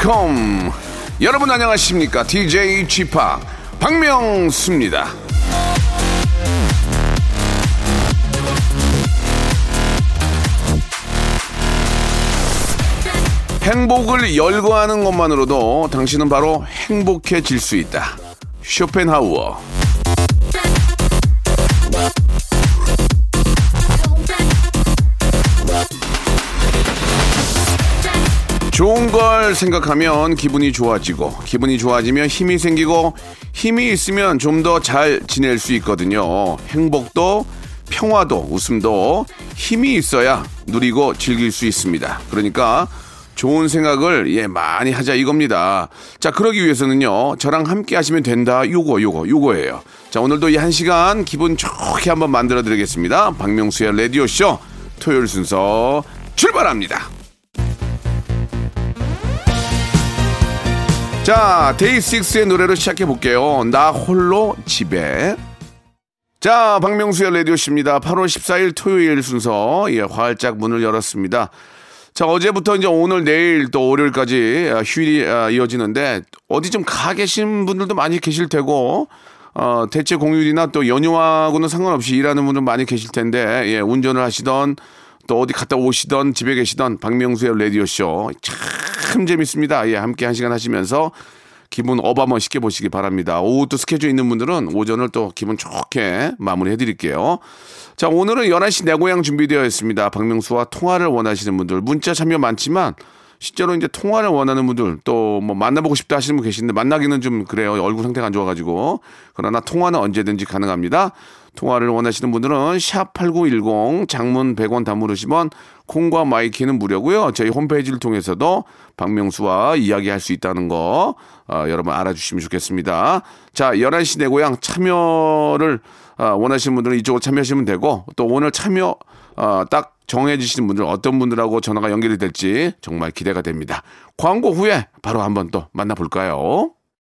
컴. 여러분 안녕하십니까? DJ p 박명수입니다. 행복을 열거하는 것만으로도 당신은 바로 행복해질 수 있다. 쇼펜하우어 좋은 걸 생각하면 기분이 좋아지고 기분이 좋아지면 힘이 생기고 힘이 있으면 좀 더 잘 지낼 수 있거든요. 행복도 평화도 웃음도 힘이 있어야 누리고 즐길 수 있습니다. 그러니까 좋은 생각을 예 많이 하자 이겁니다. 자 그러기 위해서는요 저랑 함께 하시면 된다 요거 요거 요거예요. 자 오늘도 이 한 시간 기분 좋게 한번 만들어 드리겠습니다. 박명수의 라디오 쇼 토요일 순서 출발합니다. 자, 데이식스의 노래로 시작해 볼게요. 나 홀로 집에. 자, 박명수의 라디오십니다. 8월 14일 토요일 순서, 예, 활짝 문을 열었습니다. 자, 어제부터 이제 오늘, 내일 또 월요일까지 아, 휴일이 아, 이어지는데, 어디 좀 가 계신 분들도 많이 계실 테고, 어, 대체 공휴일이나 또 연휴하고는 상관없이 일하는 분들 많이 계실 텐데, 예, 운전을 하시던, 또 어디 갔다 오시던, 집에 계시던 박명수의 라디오쇼. 참 재밌습니다. 예, 함께 한 시간 하시면서 기분 up 한번 시켜보시기 바랍니다. 오후 또 스케줄 있는 분들은 오전을 또 기분 좋게 마무리 해드릴게요. 자, 오늘은 11시 내 고향 준비되어 있습니다. 박명수와 통화를 원하시는 분들, 문자 참여 많지만, 실제로 이제 통화를 원하는 분들, 또 뭐 만나보고 싶다 하시는 분 계신데, 만나기는 좀 그래요. 얼굴 상태가 안 좋아가지고. 그러나 통화는 언제든지 가능합니다. 통화를 원하시는 분들은 샵8910 장문 100원 단문 50원 콩과 my K는 무료고요. 저희 홈페이지를 통해서도 박명수와 이야기할 수 있다는 거 어, 여러분 알아주시면 좋겠습니다. 자, 11시 내 고향 참여를 어, 원하시는 분들은 이쪽으로 참여하시면 되고 또 오늘 참여 어, 딱 정해주시는 분들 어떤 분들하고 전화가 연결이 될지 정말 기대가 됩니다. 광고 후에 바로 한번 또 만나볼까요?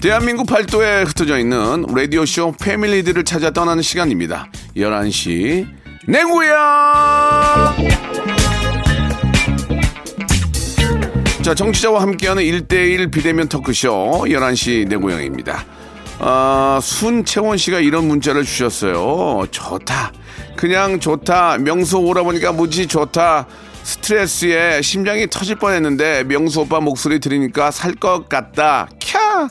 대한민국 팔도에 흩어져 있는 라디오쇼 패밀리들을 찾아 떠나는 시간입니다. 11시 내 고향! 자, 정치자와 함께하는 1대1 비대면 터크쇼 11시 내 고향입니다. 아, 순채원 씨가 이런 문자를 주셨어요. 좋다. 그냥 좋다. 명수 오라 보니까 무지 좋다. 스트레스에 심장이 터질 뻔했는데 명수 오빠 목소리 들으니까 살 것 같다. 캬!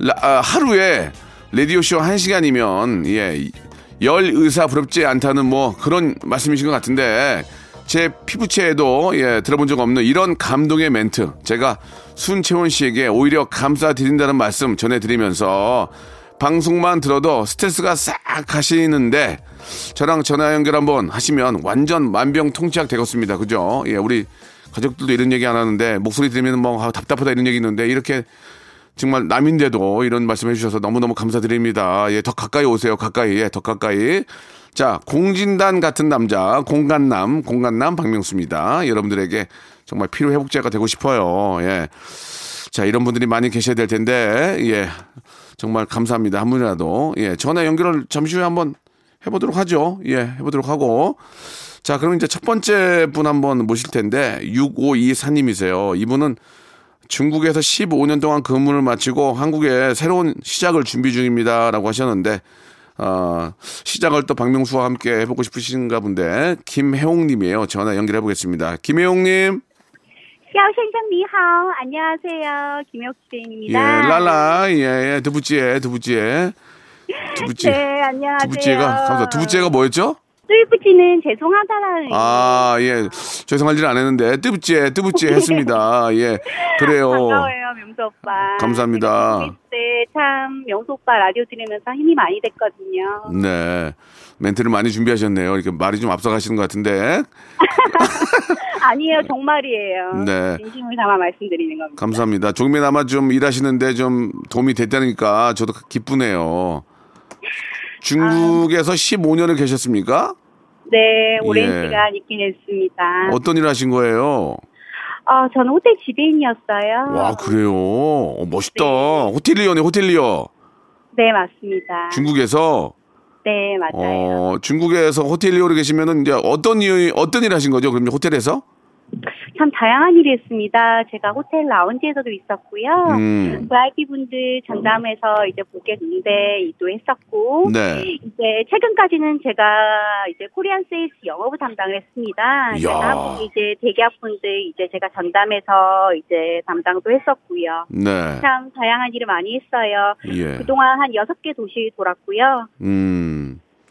라- 아, 하루에 라디오쇼 한시간이면 예, 열 의사 부럽지 않다는 뭐 그런 말씀이신 것 같은데 제 피부체에도 예, 들어본 적 없는 이런 감동의 멘트 제가 순채원 씨에게 오히려 감사드린다는 말씀 전해드리면서 방송만 들어도 스트레스가 싹 가시는데 저랑 전화 연결 한번 하시면 완전 만병통치약 되겠습니다. 그죠? 예, 우리 가족들도 이런 얘기 안 하는데 목소리 들으면 뭐 아, 답답하다 이런 얘기 있는데 이렇게 정말 남인데도 이런 말씀 해 주셔서 너무너무 감사드립니다. 예, 더 가까이 오세요. 가까이. 예, 더 가까이. 자, 공진단 같은 남자, 공간남, 공간남 박명수입니다. 여러분들에게 정말 피로회복제가 되고 싶어요. 예. 자, 이런 분들이 많이 계셔야 될 텐데, 예. 정말 감사합니다. 한 분이라도. 예. 전화 연결을 잠시 후에 한번 해보도록 하죠. 예. 해보도록 하고. 자, 그럼 이제 첫 번째 분 한번 모실 텐데, 6524님이세요. 이분은 중국에서 15년 동안 근무를 마치고 한국에 새로운 시작을 준비 중입니다라고 하셨는데 어, 시작을 또 박명수와 함께 해보고 싶으신가 본데 김혜옥님이에요. 전화 연결해 보겠습니다. 김혜옥님. 야오선생 니하오 안녕하세요 김혜옥 주인입니다. 예 랄라 예, 예두부찌에두부찌에두부찌 네 안녕하세요. 두부찌가 감사 두부찌가 뭐였죠? 뚜이뿌찌는 죄송하다라는 아, 예. 죄송할 일 안 했는데, 뜨붓지, 뜨붓지 했습니다. 예. 그래요. 반가워요, 명수 오빠. 감사합니다. 때참 명수 오빠 라디오 들으면서 힘이 많이 됐거든요. 네. 멘트를 많이 준비하셨네요. 이렇게 말이 좀 앞서가시는 것 같은데. 아니에요, 정말이에요. 네. 진심을 담아 말씀드리는 겁니다. 감사합니다. 조금이나마 좀 일하시는데 좀 도움이 됐다니까 저도 기쁘네요. 중국에서 15년을 계셨습니까? 네, 오랜 예. 시간 있긴 했습니다. 어떤 일 하신 거예요? 어, 저는 호텔 지배인이었어요. 와, 그래요? 어, 멋있다. 호텔리어네, 호텔리어. 네, 맞습니다. 중국에서, 네, 맞아요. 어, 중국에서 호텔리어로 계시면은 이제 어떤 일, 어떤 일 하신 거죠? 그럼 호텔에서? 참 다양한 일이 있습니다. 제가 호텔 라운지에서도 있었고요. 음. VIP 분들 전담해서 이제 고객 응대도 했었고, 네. 이제 최근까지는 제가 이제 Korean sales 영업을 담당을 했습니다. 제가 이제 대기업 분들 이제 제가 전담해서 이제 담당도 했었고요. 네. 참 다양한 일을 많이 했어요. 예. 그동안 한 여섯 개 도시 돌았고요. 음.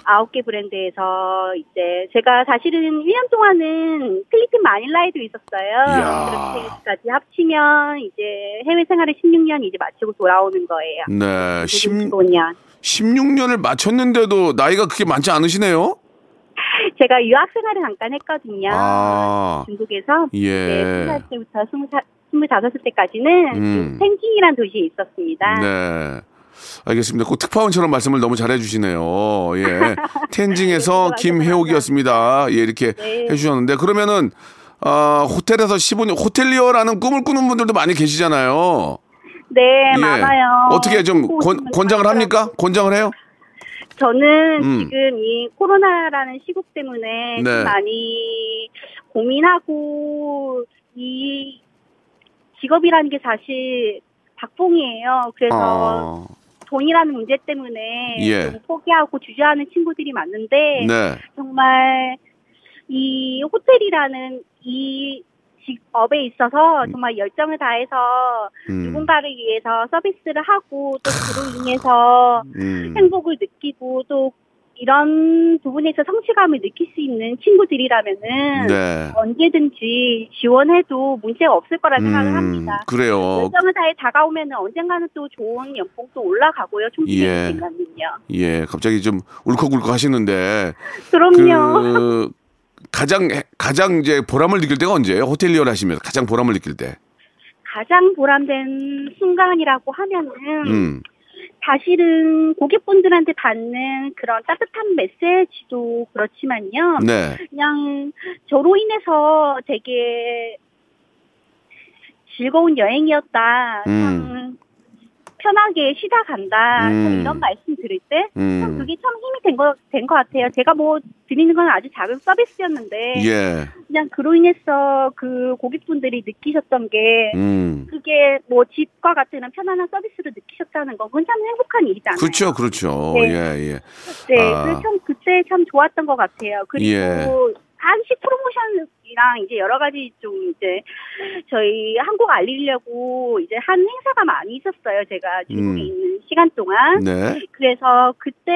아홉 개 브랜드에서 이제 제가 사실은 1년 동안은 필리핀 마닐라에도 있었어요. 이야. 그렇게까지 합치면 이제 해외 생활을 16년 이제 마치고 돌아오는 거예요. 네. 10, 15년. 16년을 마쳤는데도 나이가 그렇게 많지 않으시네요? 제가 유학 생활을 잠깐 했거든요. 아. 중국에서 예. 네, 20살 때부터 20살, 25살 때까지는 음. 탱징이라는 도시에 있었습니다. 네. 알겠습니다. 꼭 특파원처럼 말씀을 너무 잘해 주시네요. 예. 텐징에서 네, 김혜옥이었습니다. 예, 이렇게 네. 해 주셨는데 그러면은 아, 호텔에서 15년 호텔리어라는 꿈을 꾸는 분들도 많이 계시잖아요. 네, 예. 많아요. 어떻게 좀 권, 권장을 합니까? 권장을 해요? 저는 음. 지금 이 코로나라는 시국 때문에 네. 좀 많이 고민하고 이 직업이라는 게 사실 박봉이에요. 그래서 어, 돈이라는 문제 때문에 예. 좀 포기하고 주저하는 친구들이 많은데 네. 정말 이 호텔이라는 이 직업에 있어서 정말 열정을 다해서 음, 누군가를 위해서 서비스를 하고 또 그로 인해서 음. 행복을 느끼고 또 이런 부분에서 성취감을 느낄 수 있는 친구들이라면은 네. 언제든지 지원해도 문제가 없을 거라 생각을 음, 합니다. 그래요. 열정을 다해 다가오면은 언젠가는 또 좋은 연봉도 올라가고요. 예. 충분히 된다면요. 예, 갑자기 좀 울컥울컥 하시는데 그럼요. 그 가장 가장 이제 보람을 느낄 때가 언제예요? 호텔리어를 하시면서 가장 보람을 느낄 때. 가장 보람된 순간이라고 하면은 음. 사실은 고객분들한테 받는 그런 따뜻한 메시지도 그렇지만요. 네. 그냥 저로 인해서 되게 즐거운 여행이었다. 참 음. 편하게 쉬다 간다. 참 음. 이런 말씀 들을 때, 참 음. 그게 참 힘이 된 거, 된것 같아요. 제가 뭐 드리는 건 아주 작은 서비스였는데, 예. 그냥 그로 인해서 그 고객분들이 느끼셨던 게, 음. 그게 뭐 집과 같은 편안한 서비스를 느끼셨다는 건 그건 참 행복한 일이잖아요. 그렇죠, 그렇죠. 네. 예, 예. 네, 아. 그래서 참 그때 참 좋았던 것 같아요. 그리고 예. 한식 프로모션 이랑 이제 여러 가지 좀 이제 저희 한국 알리려고 이제 한 행사가 많이 있었어요. 제가 중국에 음. 있는 시간 동안. 네. 그래서 그때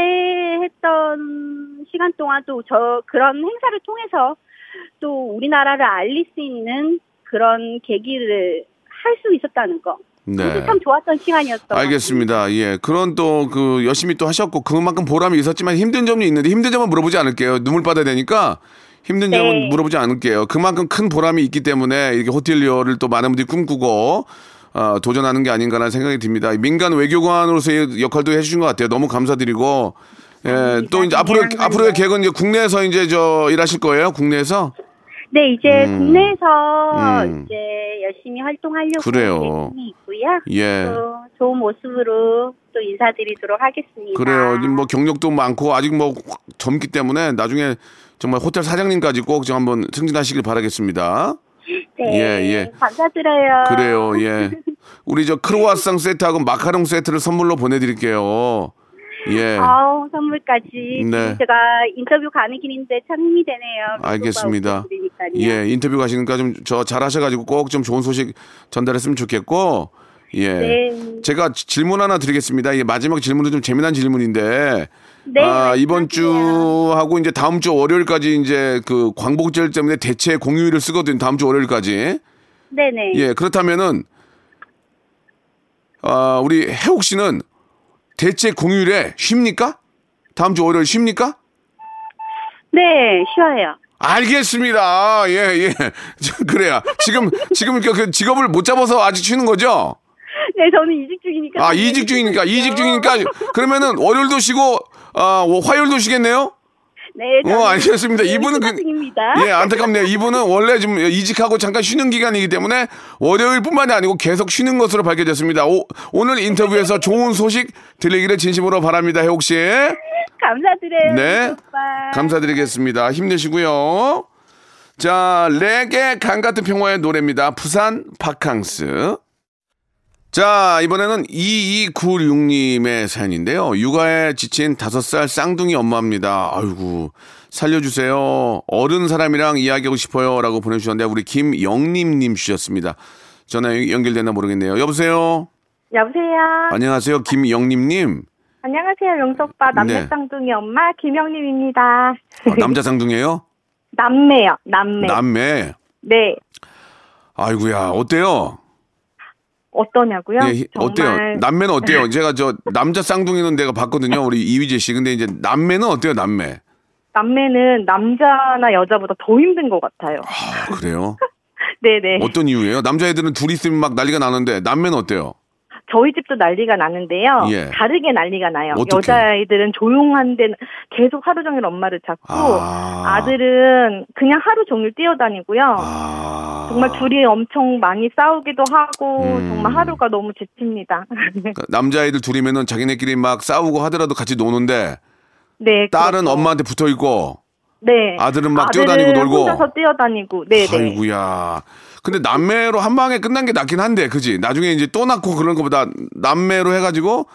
했던 시간 동안 또 저 그런 행사를 통해서 또 우리나라를 알릴 수 있는 그런 계기를 할 수 있었다는 거. 네. 참 좋았던 시간이었던 것 알겠습니다. 예. 그런 또 그 열심히 또 하셨고 그만큼 보람이 있었지만 힘든 점이 있는데 힘든 점은 물어보지 않을게요. 눈물 받아야 되니까 힘든 네. 점은 물어보지 않을게요. 그만큼 큰 보람이 있기 때문에 이렇게 호텔리어를 또 많은 분들이 꿈꾸고 어, 도전하는 게 아닌가라는 생각이 듭니다. 민간 외교관으로서의 역할도 해주신 것 같아요. 너무 감사드리고 예, 아닙니다. 또 이제 앞으로. 앞으로의 계획은 이제 국내에서 이제 저 일하실 거예요. 국내에서 네, 이제 음. 국내에서 음. 이제 열심히 활동하려고 그래요. 있고요. 예. 또 좋은 모습으로 또 인사드리도록 하겠습니다. 그래요. 뭐 경력도 많고 아직 뭐 젊기 때문에 나중에 정말 호텔 사장님까지 꼭 좀 한번 승진하시길 바라겠습니다. 네, 예, 예. 감사드려요. 그래요, 예. 우리 저 크로와상 세트하고 마카롱 세트를 선물로 보내드릴게요. 예. 아우, 선물까지. 네. 제가 인터뷰 가는 길인데 참 힘이 되네요. 알겠습니다. 예, 인터뷰 가시니까 좀 저 잘하셔가지고 꼭 좀 좋은 소식 전달했으면 좋겠고, 예. 네. 제가 지- 질문 하나 드리겠습니다. 이 마지막 질문은 좀 재미난 질문인데, 네. 아, 이번. 주하고 이제 다음 주 월요일까지 이제 그 광복절 때문에 대체 공휴일을 쓰거든요. 다음 주 월요일까지. 네네. 예, 그렇다면은 아, 우리 해옥 씨는 대체 공휴일에 쉽니까? 다음 주 월요일 쉽니까? 네, 쉬어요. 알겠습니다. 예, 예. 저, 그래야. 지금, 지금 그- 그 직업을 못 잡아서 아직 쉬는 거죠? 네, 저는 이직 중이니까. 아, 이직 중이니까, 이직 중이니까. 그러면은 월요일도 쉬고, 아, 화요일도 쉬겠네요? 네, 어, 알겠습니다. 이분은 휴가 그. 예, 안타깝네요. 이분은 원래 좀 이직하고 잠깐 쉬는 기간이기 때문에 월요일뿐만이 아니고 계속 쉬는 것으로 밝혀졌습니다. 오, 오늘 인터뷰에서 좋은 소식 들리기를 진심으로 바랍니다. 해옥 씨. 감사드려요. 네. 감사드리겠습니다. 힘내시고요. 자, 레게 강 같은 평화의 노래입니다. 부산 바캉스. 자, 이번에는 2296님의 사연인데요. 육아에 지친 다섯 살 쌍둥이 엄마입니다. 아이고, 살려주세요. 어른 사람이랑 이야기하고 싶어요. 라고 보내주셨는데, 우리 김영림님 주셨습니다. 전화 연결되나 모르겠네요. 여보세요? 여보세요. 안녕하세요. 김영림님. 안녕하세요, 용서 오빠. 남매 네. 쌍둥이 엄마 김영림입니다. 아, 남자 쌍둥이에요? 남매요, 남매. 남매. 네. 아이고야, 어때요? 어떠냐고요? 예, 히- 어때요? 남매는 어때요? 제가 저 남자 쌍둥이는 내가 봤거든요. 우리 이휘재 씨. 근데 이제 남매는 어때요? 남매. 남매는 남자나 여자보다 더 힘든 것 같아요. 아, 그래요? 네네. 어떤 이유예요? 남자애들은 둘이 있으면 막 난리가 나는데 남매는 어때요? 저희 집도 난리가 나는데요. 예. 다르게 난리가 나요. 어떡해? 여자아이들은 조용한데 계속 하루 종일 엄마를 찾고 아. 아들은 그냥 하루 종일 뛰어다니고요. 아. 정말 둘이 엄청 많이 싸우기도 하고 음. 정말 하루가 너무 지칩니다. 그러니까 남자애들 둘이면은 자기네끼리 막 싸우고 하더라도 같이 노는데 네. 딸은 그렇죠. 엄마한테 붙어 있고 네. 아들은 막 아들은 뛰어다니고 놀고. 혼자서 뛰어다니고. 네, 네. 아이고야. 근데 남매로 한 방에 끝난 게 낫긴 한데, 그지? 나중에 이제 또 낳고 그런 것보다 남매로 해가지고,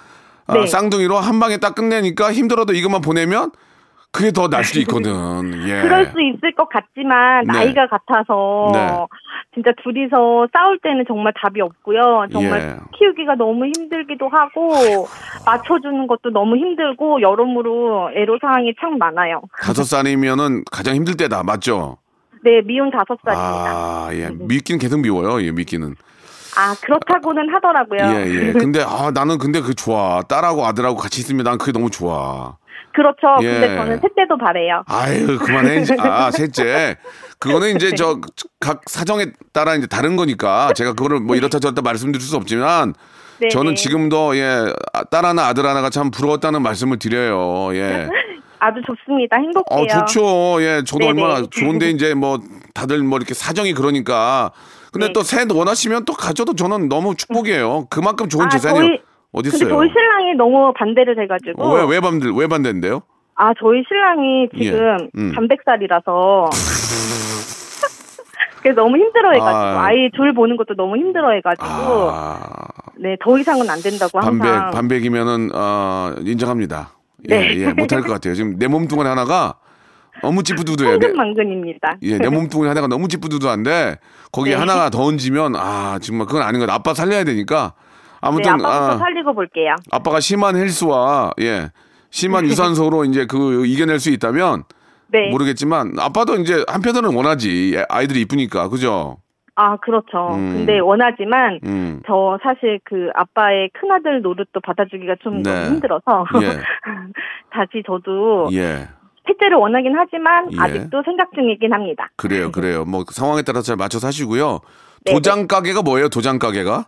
아, 네. 쌍둥이로 한 방에 딱 끝내니까 힘들어도 이것만 보내면 그게 더 날 수도 있거든. 예. 그럴 수 있을 것 같지만 네. 나이가 같아서 네. 진짜 둘이서 싸울 때는 정말 답이 없고요. 정말 예. 키우기가 너무 힘들기도 하고 맞춰주는 것도 너무 힘들고 여러모로 애로 사항이 참 많아요. 다섯 살이면은 가장 힘들 때다. 맞죠? 네, 미운 다섯 살입니다. 아, 예. 미끼는 계속 미워요. 예, 미끼는. 아 그렇다고는 하더라고요. 예, 예. 근데, 아, 나는 근데 그 좋아. 딸하고 아들하고 같이 있으면 난 그게 너무 좋아. 그렇죠. 예. 근데 저는 셋째도 바래요. 아유, 그만해. 이제. 아, 셋째. 그거는 이제 저 각 사정에 따라 이제 다른 거니까 제가 그거를 뭐 이렇다 저렇다 말씀드릴 수 없지만 네, 저는 네. 지금도 예, 아, 딸 하나 아들 하나가 참 부러웠다는 말씀을 드려요. 예. 아주 좋습니다. 행복해요. 어, 좋죠. 예, 저도 네네. 얼마나 좋은데 이제 뭐 다들 뭐 이렇게 사정이 그러니까. 근데 네. 또셋 원하시면 또 가져도 저는 너무 축복이에요. 그만큼 좋은 아, 재산이 저희- 어디 근데 있어요? 저희 신랑이 너무 반대를 해가지고 어, 왜, 왜 반대, 왜 반대인데요? 아, 저희 신랑이 지금 예, 음. 단백살이라서. 그래서 너무 힘들어해가지고 아. 아. 이둘 보는 것도 너무 힘들어해가지고 아, 네더 이상은 안 된다고 항상 반백, 반백이면은, 어, 인정합니다. 예, 네. 예, 못할 것 같아요. 지금 내 몸뚱아리 하나가 너무 찌뿌두두해요. 내, 황금망근입니다. 예, 내 몸뚱아리 하나가 너무 찌뿌두두한데, 거기에 네. 하나가 더 얹으면, 아, 정말 그건 아닌 것 같아. 아빠 살려야 되니까. 네, 아무튼, 아빠부터 아, 살리고 볼게요. 아빠가 심한 헬스와, 예, 심한 유산소로 이제 그 이겨낼 수 있다면, 네. 모르겠지만, 아빠도 이제 한편으로는 원하지. 예, 아이들이 이쁘니까. 그죠? 아 그렇죠. 음. 근데 원하지만 음. 저 사실 그 아빠의 큰아들 노릇도 받아주기가 좀 네. 힘들어서 예, 다시 저도 예. 셋째를 원하긴 하지만 예. 아직도 생각 중이긴 합니다. 그래요, 그래요. 뭐 상황에 따라서 잘 맞춰 사시고요. 네네. 도장 가게가 뭐예요? 도장 가게가?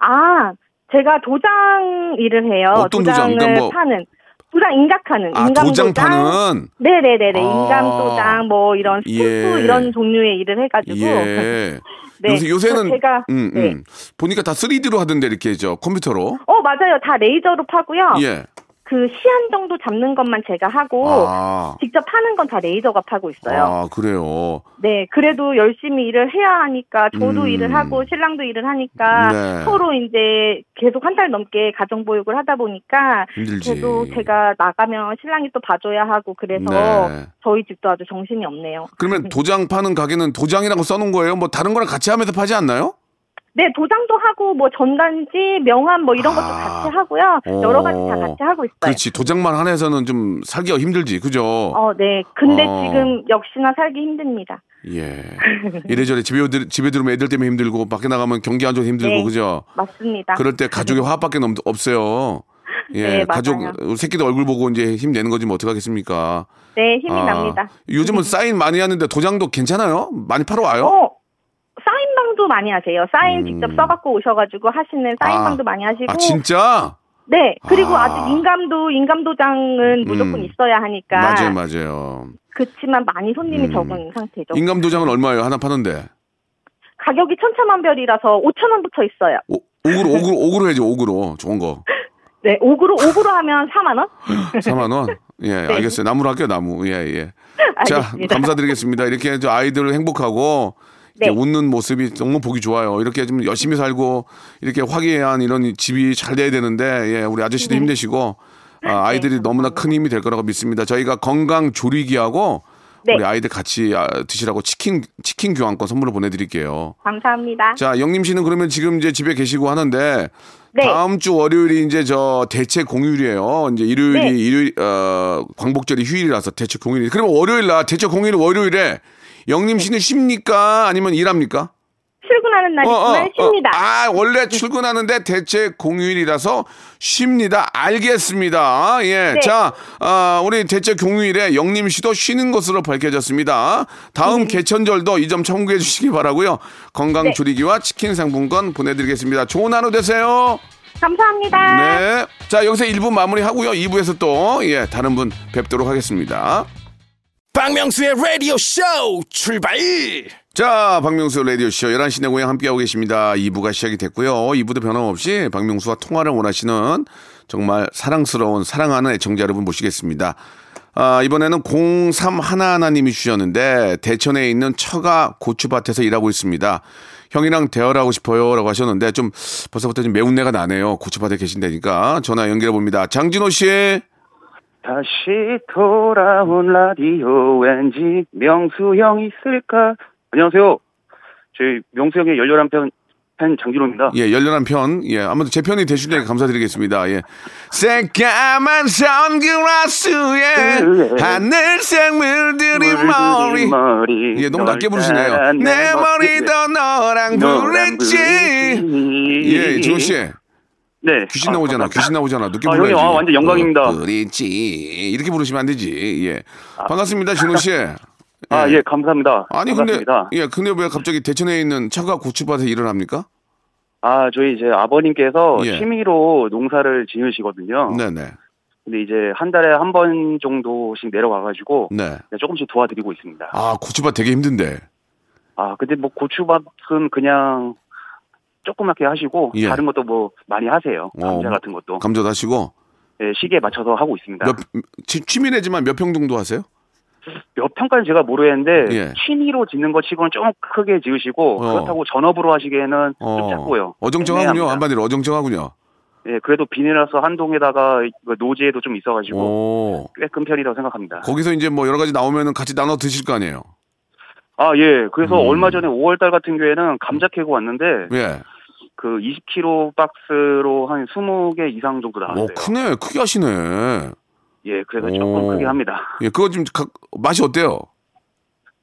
아, 제가 도장 일을 해요. 어떤 도장? 그러니까 뭐- 파는. 도장 인각하는. 아, 인감 도장 파는. 네네네네. 아. 인감 도장, 뭐, 이런 스탬프 예. 이런 종류의 일을 해가지고. 예. 네. 요새 요새는 제가, 음, 네. 음. 보니까 다 3D로 하던데 이렇게 저 컴퓨터로. 어, 맞아요. 다 레이저로 파고요. 예. 그 시한 정도 잡는 것만 제가 하고, 아. 직접 파는 건 다 레이저가 파고 있어요. 아, 그래요. 네, 그래도 열심히 일을 해야 하니까 저도 음. 일을 하고 신랑도 일을 하니까 네. 서로 이제 계속 한 달 넘게 가정 보육을 하다 보니까 힘들지. 저도 제가 나가면 신랑이 또 봐줘야 하고 그래서 네. 저희 집도 아주 정신이 없네요. 그러면 도장 파는 가게는 도장이라고 써놓은 거예요? 뭐 다른 거랑 같이 하면서 파지 않나요? 네, 도장도 하고 뭐 전단지, 명함 뭐 이런 것도 아. 같이 하고요. 여러 가지 다 어. 같이 하고 있어요. 그렇지. 도장만 하나에서는 좀 살기가 힘들지. 그죠? 어, 네. 근데 어. 지금 역시나 살기 힘듭니다. 예. 이래저래 집에, 들- 집에 들어오면 애들 때문에 힘들고 밖에 나가면 경기 안 좋아서 힘들고 네. 그죠? 맞습니다. 그럴 때 가족의 화합밖에 없- 없어요. 예, 네, 가족 새끼들 얼굴 보고 이제 힘 내는 거지 뭐 어떡하겠습니까? 네, 힘이 아, 납니다. 요즘은 사인 많이 하는데 도장도 괜찮아요? 많이 팔아 와요? 어, 사인방도 많이 하세요. 사인 음. 직접 써갖고 오셔가지고 하시는 사인방도 많이 하시고. 아 진짜? 네. 그리고 아. 아. 직 인감도 인감도장은 무조건 음. 있어야 하니까. 맞아요, 맞아요. 그렇지만 많이 손님이 음. 적은 상태죠. 인감 도장은 얼마예요? 하나 파는데? 가격이 천차만별이라서 5천 원부터 있어요. 오, 옥으로 옥으로 옥으로 해야지 옥으로 좋은 거. 네, 옥으로 옥으로 하면 4만 원? 4만 원? 예, 알겠어요. 나무로 할게요, 나무. 예, 예. 자, 네. 알겠습니다. 감사드리겠습니다. 이렇게 저 아이들 행복하고 네. 웃는 모습이 너무 보기 좋아요. 이렇게 좀 열심히 살고 이렇게 화기애애한 이런 집이 잘 돼야 되는데 예, 우리 아저씨도 힘내시고 아, 아이들이 네, 너무나 큰 힘이 될 거라고 믿습니다. 저희가 건강 조리기하고 네. 우리 아이들 같이 아, 드시라고 치킨 치킨 교환권 선물로 보내드릴게요. 감사합니다. 자, 영림 씨는 그러면 지금 이제 집에 계시고 하는데 네. 다음 주 월요일이 이제 저 대체 공휴일이에요. 이제 일요일이 네. 일요일 어 광복절이 휴일이라서 대체 공휴일. 그러면 월요일 날 대체 공휴일 월요일에 영림 씨는 쉽니까 아니면 일합니까? 출근하는 날이지만 쉽니다. 아, 원래 출근하는데 대체 공휴일이라서 쉽니다. 알겠습니다. 예. 네. 자, 아, 우리 대체 공휴일에 영림 씨도 쉬는 것으로 밝혀졌습니다. 다음 개천절도 이 점 참고해 주시기 바라고요. 건강 네. 조리기와 치킨 상품권 보내드리겠습니다. 좋은 하루 되세요. 감사합니다. 네. 자, 여기서 1부 마무리 하고요. 2부에서 또, 예, 다른 분 뵙도록 하겠습니다. 박명수의 라디오 쇼 출발 자, 박명수 라디오쇼 11시 내 고향 함께하고 계십니다. 2부가 시작이 됐고요. 2부도 변함없이 박명수와 통화를 원하시는 정말 사랑스러운 사랑하는 애청자 여러분 모시겠습니다. 아, 이번에는 0311님이 주셨는데 대천에 있는 처가 고추밭에서 일하고 있습니다. 형이랑 대화를 하고 싶어요 라고 하셨는데 좀 벌써부터 좀 매운내가 나네요. 고추밭에 계신다니까 전화 연결해 봅니다. 장진호 씨. 다시 돌아온 라디오 왠지 명수 형 있을까? 안녕하세요. 저희 명수 형의 열렬한 팬, 팬 장진호입니다. 예, 열렬한 편. 예, 아무튼 제 편이 되시다니 감사드리겠습니다. 예. 새까만 선글라스에 하늘색 물들인 머리. 머리 예, 너무 낮게 널 부르시네요. 내 머리도 너랑 부르지. 예, 준호 씨. 네. 귀신 나오잖아. 귀신 나오잖아. 늦게 아, 불러야지. 아, 완전 영광입니다. 부르지. 이렇게 부르시면 안 되지. 예. 반갑습니다, 준호 씨. 아, 예, 감사합니다. 아니 반갑습니다. 근데 예, 근데 왜 갑자기 대천에 있는 차가 고추밭에 일을 합니까? 아, 저희 이제 아버님께서 예. 취미로 농사를 지으시거든요. 네, 네. 근데 이제 한 달에 한 번 정도씩 내려와가지고 네. 조금씩 도와드리고 있습니다. 아, 고추밭 되게 힘든데. 아, 근데 뭐 고추밭은 그냥 조그맣게 하시고 예. 다른 것도 뭐 많이 하세요. 감자 어, 같은 것도 감자도 하시고 예, 시기에 맞춰서 하고 있습니다. 몇 취- 취미내지만 몇 평 정도 하세요? 몇 평까지 제가 모르겠는데 예. 취미로 짓는 것 치고는 좀 크게 지으시고 어. 그렇다고 전업으로 하시기에는 좀 작고요. 어정쩡하군요. 한마디로 어정쩡하군요. 예, 그래도 비닐하우스 한 동에다가 그 노지에도 좀 있어가지고 오. 꽤큰 편이라고 생각합니다. 거기서 이제 뭐 여러 가지 나오면은 같이 나눠 드실 거 아니에요. 아, 예. 그래서 음. 얼마 전에 5월달 같은 경우에는 감자 캐고 왔는데 예. 그 20kg 박스로 한 20개 이상 정도 나왔어요. 오, 크네. 크게 하시네. 예, 그래서 오. 조금 크게 합니다. 예, 그거 좀 각- 맛이 어때요?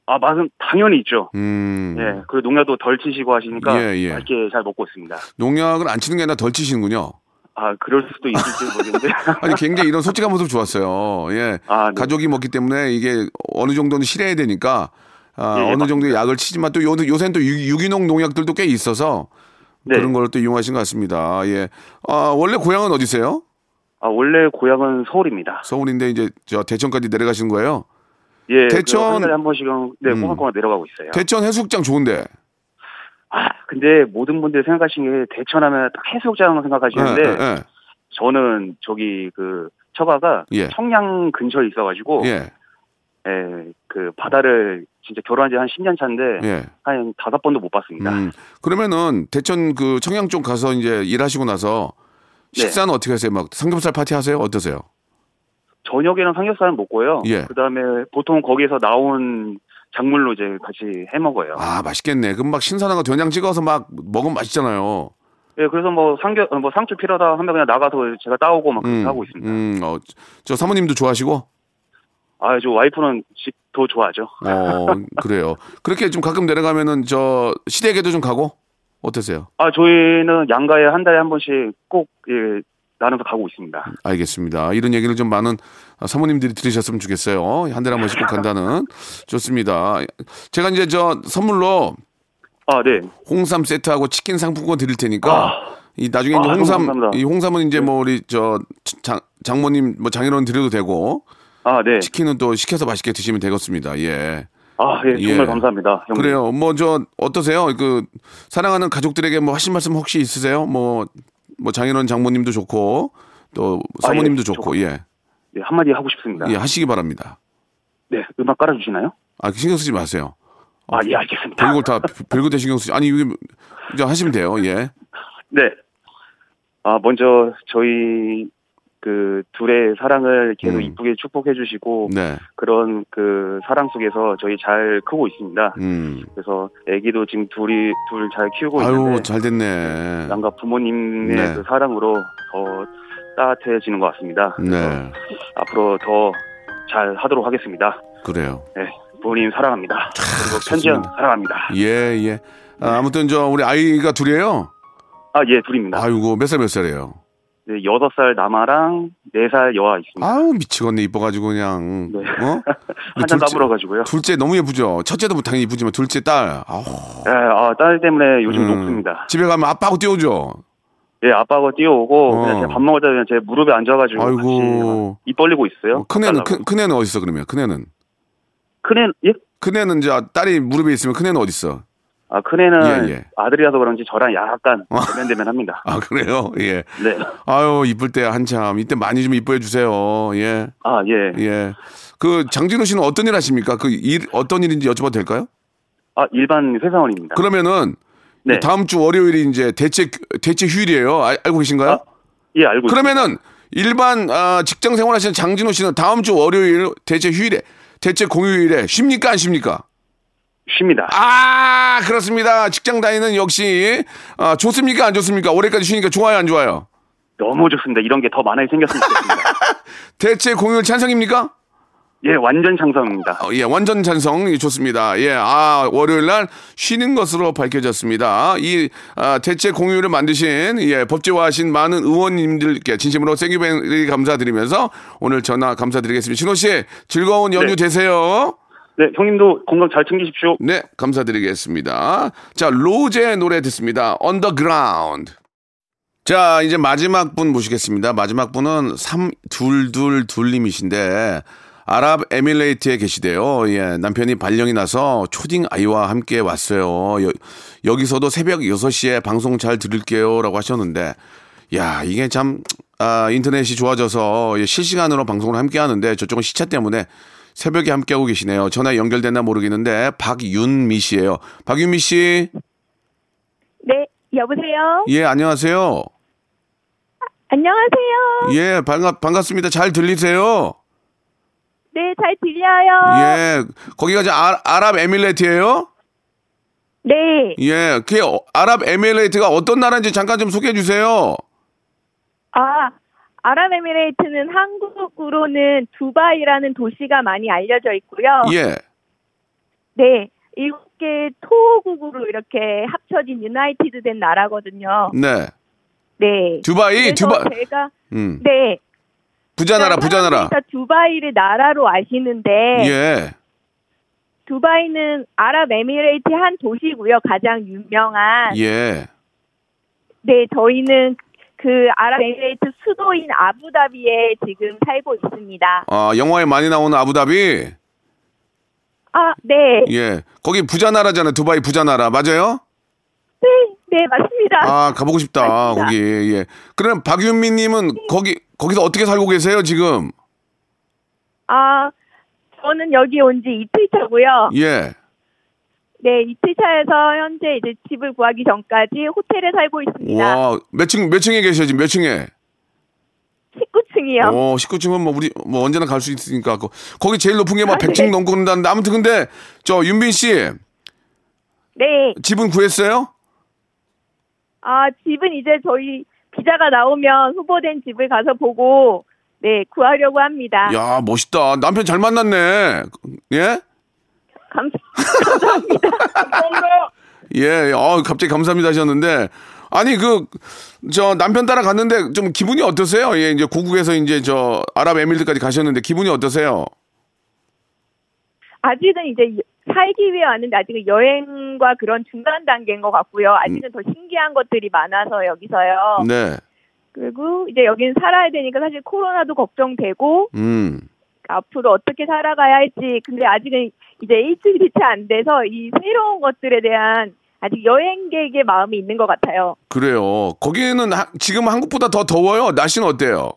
아, 맛은 당연히 있죠. 음. 예, 그리고 농약도 덜 치시고 하시니까 예, 예. 맛있게 잘 먹고 있습니다. 농약을 안 치는 게 아니라 덜 치시는군요. 아, 그럴 수도 있을지 모르겠는데. 아니, 굉장히 이런 솔직한 모습 좋았어요. 예. 아, 네. 가족이 먹기 때문에 이게 어느 정도는 실해야 되니까 아, 예, 예, 어느 정도의 약을 치지만 또 요, 요새는 또 유, 유기농 농약들도 꽤 있어서 네. 그런 걸 또 이용하신 것 같습니다. 예. 아, 원래 고향은 어디세요? 아, 원래 고향은 서울입니다. 서울인데 이제 저 대천까지 내려가시는 거예요? 예, 대천- 그한 달에 한 번씩은 네, 음. 꼬박꼬박 내려가고 있어요. 대천 해수욕장 좋은데. 아, 근데 모든 분들이 생각하시는 게 대천하면 딱 해수욕장 생각하시는데 예, 예, 저는 저기 그 처가가 예. 청양 근처에 있어가지고 예. 예, 그 바다를 진짜 결혼한 지 한 10년 차인데 예. 한 다섯 번도 못 봤습니다. 음, 그러면은 대천 그 청양 쪽 가서 이제 일하시고 나서 네. 식사는 어떻게 하세요? 막 삼겹살 파티 하세요? 어떠세요? 저녁에는 삼겹살은 먹고요. 예. 그다음에 보통 거기에서 나온 작물로 이제 같이 해 먹어요. 아, 맛있겠네. 그럼 막 신선한 거 된장 찍어서 막 먹으면 맛있잖아요. 예, 그래서 뭐 상겨 뭐 상추 필요하다 하면 그냥 나가서 제가 따오고 막 그렇게 하고 있습니다. 음, 어, 저 사모님도 좋아하시고? 아, 저 와이프는 집 더 좋아하죠. 어, 그래요. 그렇게 좀 가끔 내려가면은 저 시댁에도 좀 가고? 어떠세요? 아, 저희는 양가에 한 달에 한 번씩 꼭 예, 나눠서 가고 있습니다. 알겠습니다. 이런 얘기를 좀 많은 사모님들이 들으셨으면 좋겠어요. 한 달에 한 번씩 꼭 간다는. 좋습니다. 제가 이제 저 선물로 아, 네. 홍삼 세트하고 치킨 상품권 드릴 테니까 이 나중에 이제 아, 홍삼. 네. 이 홍삼은 이제 뭐 우리 저 장, 장모님 뭐 장인어른 드려도 되고 아, 네. 치킨은 또 시켜서 맛있게 드시면 되겠습니다. 예. 아, 예, 정말 예. 감사합니다. 형님. 그래요. 뭐 저 어떠세요? 그 사랑하는 가족들에게 뭐 하신 말씀 혹시 있으세요? 뭐 뭐 장인어른 장모님도 좋고 또 사모님도 예, 좋고 좋고. 예. 예, 한마디 하고 싶습니다. 예, 하시기 바랍니다. 네, 음악 깔아주시나요? 아, 신경 쓰지 마세요. 아, 예, 알겠습니다. 별걸 다 별거 다 신경 쓰지. 아니 이게 이제 하시면 돼요. 예. 네. 아, 먼저 저희 그 둘의 사랑을 계속 음. 이쁘게 축복해 주시고 네. 그런 그 사랑 속에서 저희 잘 크고 있습니다. 음. 그래서 아기도 지금 둘이 둘 잘 키우고 아유, 있는데 잘 됐네. 양가 부모님의 네. 그 사랑으로 더 따뜻해지는 것 같습니다. 네. 앞으로 더 잘 하도록 하겠습니다. 그래요. 네, 부모님 사랑합니다. 그리고 좋습니다. 사랑합니다. 예, 예. 아, 아무튼 저 우리 아이가 둘이에요. 아, 예, 둘입니다. 아이고, 몇 살 몇 살이에요? 네, 여섯 살 남아랑 네 살 여아 있습니다. 아우, 미치겠네. 이뻐가지고 그냥. 네. 어? 한잔 까불어가지고요. 둘째 너무 예쁘죠? 첫째도 뭐 당연히 이쁘지만 둘째 딸. 아우. 네, 아, 딸 때문에 요즘 음. 높습니다. 집에 가면 아빠하고 뛰어오죠? 예, 아빠가 뛰어오고 어. 그냥 밥 먹을 때 그냥 제 무릎에 앉아가지고 아이고. 입 벌리고 있어요. 어, 큰애는. 큰, 큰애는 어딨어, 그러면? 큰애는? 큰애 예? 큰애는 이제 딸이 무릎에 있으면 큰애는 어딨어? 아 큰애는 예, 예. 아들이라서 그런지 저랑 약간 대면대면 합니다. 아, 그래요? 예. 네. 아유, 이쁠 때 한참. 이때 많이 좀 이뻐해 주세요. 예. 아 예. 예. 그 장진호 씨는 어떤 일 하십니까? 그 일, 어떤 일인지 여쭤봐도 될까요? 아 일반 회사원입니다. 그러면은 네. 다음 주 월요일이 이제 대체 대체 휴일이에요. 알, 알고 계신가요? 아, 예 알고 그러면은 일반 아, 직장 생활하시는 장진호 씨는 다음 주 월요일 대체 휴일에 대체 공휴일에 쉽니까 안 쉽니까? 쉽니다. 아 그렇습니다. 직장 다니는 역시 아, 좋습니까 안 좋습니까? 올해까지 쉬니까 좋아요 안 좋아요? 너무 좋습니다. 이런 게 더 많이 생겼으면 좋겠습니다. 대체 공휴일 찬성입니까? 예 완전 창성입니다. 어, 예, 완전 찬성 예, 좋습니다. 예, 아 월요일 날 쉬는 것으로 밝혀졌습니다. 이 아, 대체 공휴일을 만드신 예, 법제화하신 많은 의원님들께 진심으로 생기베리 감사드리면서 오늘 전화 감사드리겠습니다. 신호 씨 즐거운 연휴 네. 되세요. 네 형님도 건강 잘 챙기십시오. 네, 감사드리겠습니다. 자, 로제의 노래 듣습니다. Underground. 자, 이제 마지막 분 모시겠습니다. 마지막 분은 3222님이신데, 아랍에밀레이트에 계시대요. 예, 남편이 발령이 나서 초딩 아이와 함께 왔어요. 여, 여기서도 새벽 6시에 방송 잘 들을게요. 라고 하셨는데, 야, 이게 참, 아, 인터넷이 좋아져서 예, 실시간으로 방송을 함께 하는데 저쪽은 시차 때문에 새벽에 함께하고 계시네요. 전화 연결됐나 모르겠는데, 박윤미 씨예요 박윤미 씨, 네, 여보세요? 예, 안녕하세요. 안녕하세요. 예, 반갑, 반갑습니다. 잘 들리세요? 네, 잘 들려요. 예, 거기가 이제 아, 아랍에밀레이트예요 네. 예, 그 아랍에밀레이트가 어떤 나라인지 잠깐 좀 소개해 주세요. 아, 아랍에미레이트는 한국으로는 두바이라는 도시가 많이 알려져 있고요. 예, 네. 일곱 개 토호국으로 이렇게 합쳐진 유나이티드 된 나라거든요. 네. 네. 두바이, 그래서 두바, 제가 음, 네. 부자 나라, 부자 나라. 두바이를 나라로 아시는데 예, 두바이는 아랍에미레이트 한 도시고요. 가장 유명한. 예. 네, 저희는 그 아랍에미레이트 수도인 아부다비에 지금 살고 있습니다. 아, 영화에 많이 나오는 아부다비. 아, 네. 예, 거기 부자 나라잖아요. 두바이 부자 나라 맞아요? 네, 네, 맞습니다. 아, 가보고 싶다. 맞습니다. 거기. 예. 그럼 박윤미 님은 거기 거기서 어떻게 살고 계세요 지금? 아, 저는 여기 온 지 이틀 차고요. 예. 네, 이틀 차에서 현재 이제 집을 구하기 전까지 호텔에 살고 있습니다. 와, 몇 층, 몇 층에 계셔, 지금 몇 층에? 19층이요. 어, 19층은 뭐 우리 뭐 언제나 갈 수 있으니까 거- 거기 제일 높은 게막 아, 100층 네. 넘고 그런다는데 아무튼 근데 저 윤빈 씨 네. 집은 구했어요? 아, 집은 이제 저희 비자가 나오면 후보된 집을 가서 보고 네, 구하려고 합니다. 야, 멋있다. 남편 잘 만났네. 예? 감, 감사합니다. 예, 어, 갑자기 감사합니다 하셨는데, 아니, 그, 저, 남편 따라 갔는데 좀 기분이 어떠세요? 예, 이제 고국에서 이제 저, 아랍에미리트까지 가셨는데 기분이 어떠세요? 아직은 이제 살기 위해 왔는데 아직은 여행과 그런 중간 단계인 것 같고요. 아직은 더 신기한 것들이 많아서 여기서요. 네. 그리고 이제 여기는 살아야 되니까 사실 코로나도 걱정되고 음. 앞으로 어떻게 살아가야 할지 근데 아직은 이제 일주일이 채 안 돼서 이 새로운 것들에 대한 아직 여행객의 마음이 있는 것 같아요. 그래요. 거기는 하- 지금 한국보다 더 더워요? 날씨는 어때요?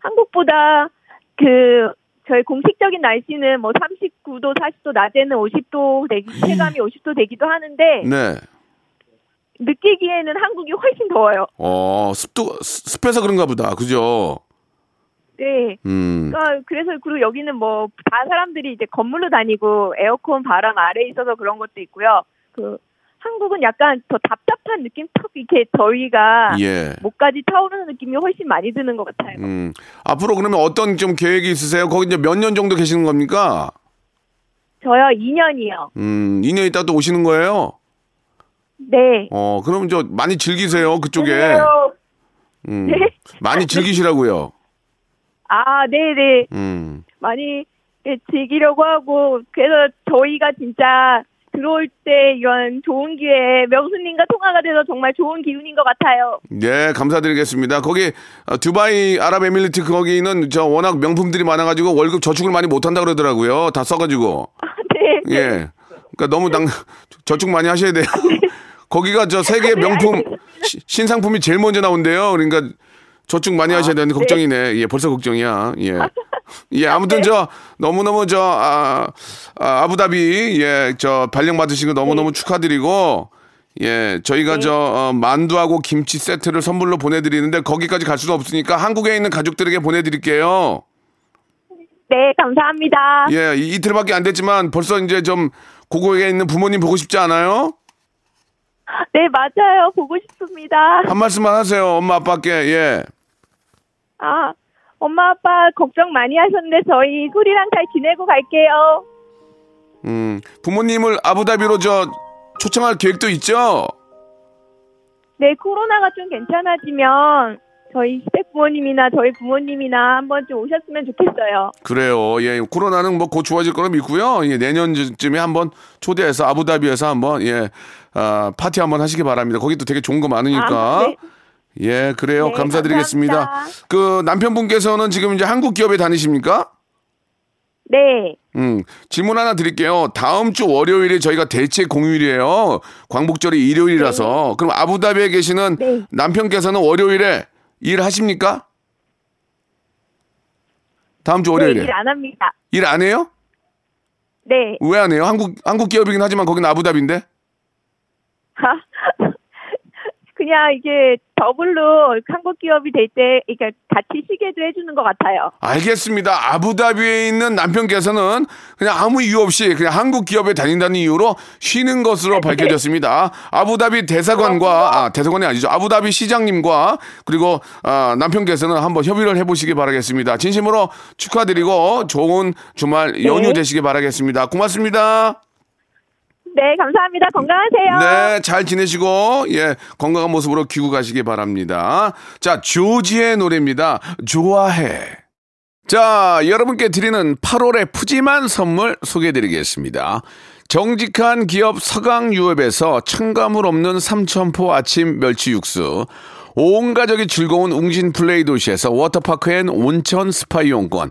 한국보다 그 저희 공식적인 날씨는 뭐 39도, 40도, 낮에는 50도 되기, 체감이 50도 되기도 하는데 네. 느끼기에는 한국이 훨씬 더워요. 어, 습도, 습- 습해서 그런가 보다. 그죠? 네. 음. 그러니까 그래서 그리고 여기는 뭐 다 사람들이 이제 건물로 다니고 에어컨 바람 아래 에 있어서 그런 것도 있고요. 그 한국은 약간 더 답답한 느낌 턱 이렇게 더위가 예. 목까지 타오르는 느낌이 훨씬 많이 드는 것 같아요. 음. 앞으로 그러면 어떤 좀 계획이 있으세요? 거기 이제 몇 년 정도 계시는 겁니까? 저요 2년이요. 음, 2년 있다 또 오시는 거예요? 네. 어, 그럼 저 많이 즐기세요, 그쪽에. 음. 네. 많이 즐기시라고요. 아, 네네. 음. 많이 예, 즐기려고 하고 그래서 저희가 진짜 들어올 때 이런 좋은 기회에 명수님과 통화가 돼서 정말 좋은 기운인 것 같아요. 네, 감사드리겠습니다. 거기 어, 두바이 아랍에미리트 거기는 저 워낙 명품들이 많아가지고 월급 저축을 많이 못한다 그러더라고요. 다 써가지고. 네. 예. 그러니까 너무 당 저축 많이 하셔야 돼요. 거기가 저 세계 명품 시- 신상품이 제일 먼저 나온대요. 그러니까 저축 많이 하셔야 되는데 걱정이네. 예, 벌써 걱정이야. 예. 예, 아무튼 저 너무너무 저 아, 아, 아부다비 예, 저 발령 받으신 거 너무너무 축하드리고 예, 저희가 저 어, 만두하고 김치 세트를 선물로 보내 드리는데 거기까지 갈 수는 없으니까 한국에 있는 가족들에게 보내 드릴게요. 네, 감사합니다. 예, 이- 이틀밖에 안 됐지만 벌써 이제 좀 고국에 있는 부모님 보고 싶지 않아요? 네, 맞아요. 보고 싶습니다. 한 말씀만 하세요. 엄마 아빠께. 예. 아, 엄마 아빠 걱정 많이 하셨는데 저희 소리랑 잘 지내고 갈게요. 음, 부모님을 아부다비로 저 초청할 계획도 있죠? 네, 코로나가 좀 괜찮아지면 저희 시댁 부모님이나 저희 부모님이나 한번 좀 오셨으면 좋겠어요. 그래요. 예, 코로나는 뭐 곧 좋아질 거로 믿고요. 예, 내년쯤에 한번 초대해서 아부다비에서 한번 예, 아, 파티 한번 하시기 바랍니다. 거기 또 되게 좋은 거 많으니까. 아, 네. 예, 그래요. 네, 감사드리겠습니다. 감사합니다. 그 남편분께서는 지금 이제 한국 기업에 다니십니까? 네. 음, 질문 하나 드릴게요. 다음 주 월요일에 저희가 대체 공휴일이에요. 광복절이 일요일이라서. 그럼 아부다비에 계시는 네. 남편께서는 월요일에 일하십니까? 다음 주 네, 월요일에 일 안 합니다. 일 안 해요? 네. 왜 안 해요? 한국 한국 기업이긴 하지만 거기는 아부다비인데. 그냥 이게 더블로 한국 기업이 될 때, 그러니까 같이 쉬게도 해주는 것 같아요. 알겠습니다. 아부다비에 있는 남편께서는 그냥 아무 이유 없이 그냥 한국 기업에 다닌다는 이유로 쉬는 것으로 밝혀졌습니다. 아부다비 대사관과 아, 대사관이 아니죠. 아부다비 시장님과 그리고 아, 남편께서는 한번 협의를 해보시기 바라겠습니다. 진심으로 축하드리고 좋은 주말 연휴 되시기 바라겠습니다. 고맙습니다. 네, 감사합니다. 건강하세요. 네, 잘 지내시고, 예, 건강한 모습으로 귀국 가시기 바랍니다. 자, 조지의 노래입니다. 좋아해. 자, 여러분께 드리는 8월의 푸짐한 선물 소개해 드리겠습니다. 정직한 기업 서강유업에서 첨가물 없는 삼천포 아침 멸치 육수. 온 가족이 즐거운 웅진 플레이 도시에서 워터파크 and 온천 스파 이용권.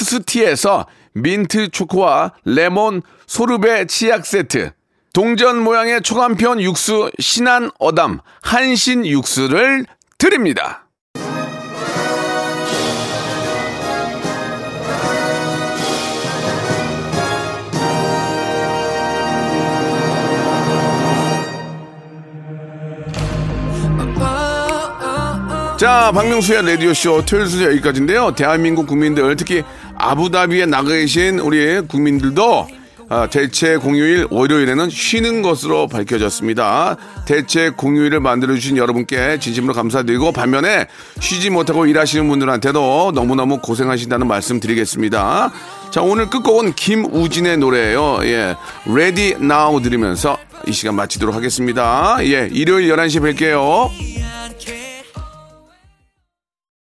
투스티에서 민트 초코와 레몬 소르베 치약 세트, 동전 모양의 초간편 육수 신한 어담 한신 육수를 드립니다. 자, 박명수의 라디오쇼 토요일 순서 여기까지인데요. 대한민국 국민들, 특히 아부다비에 나가 계신 우리 국민들도 아, 대체 공휴일 월요일에는 쉬는 것으로 밝혀졌습니다. 대체 공휴일을 만들어주신 여러분께 진심으로 감사드리고 반면에 쉬지 못하고 일하시는 분들한테도 너무너무 고생하신다는 말씀 드리겠습니다. 자, 오늘 끝곡은 김우진의 노래예요. 예. Ready Now 들으면서 이 시간 마치도록 하겠습니다. 예. 일요일 11시에 뵐게요.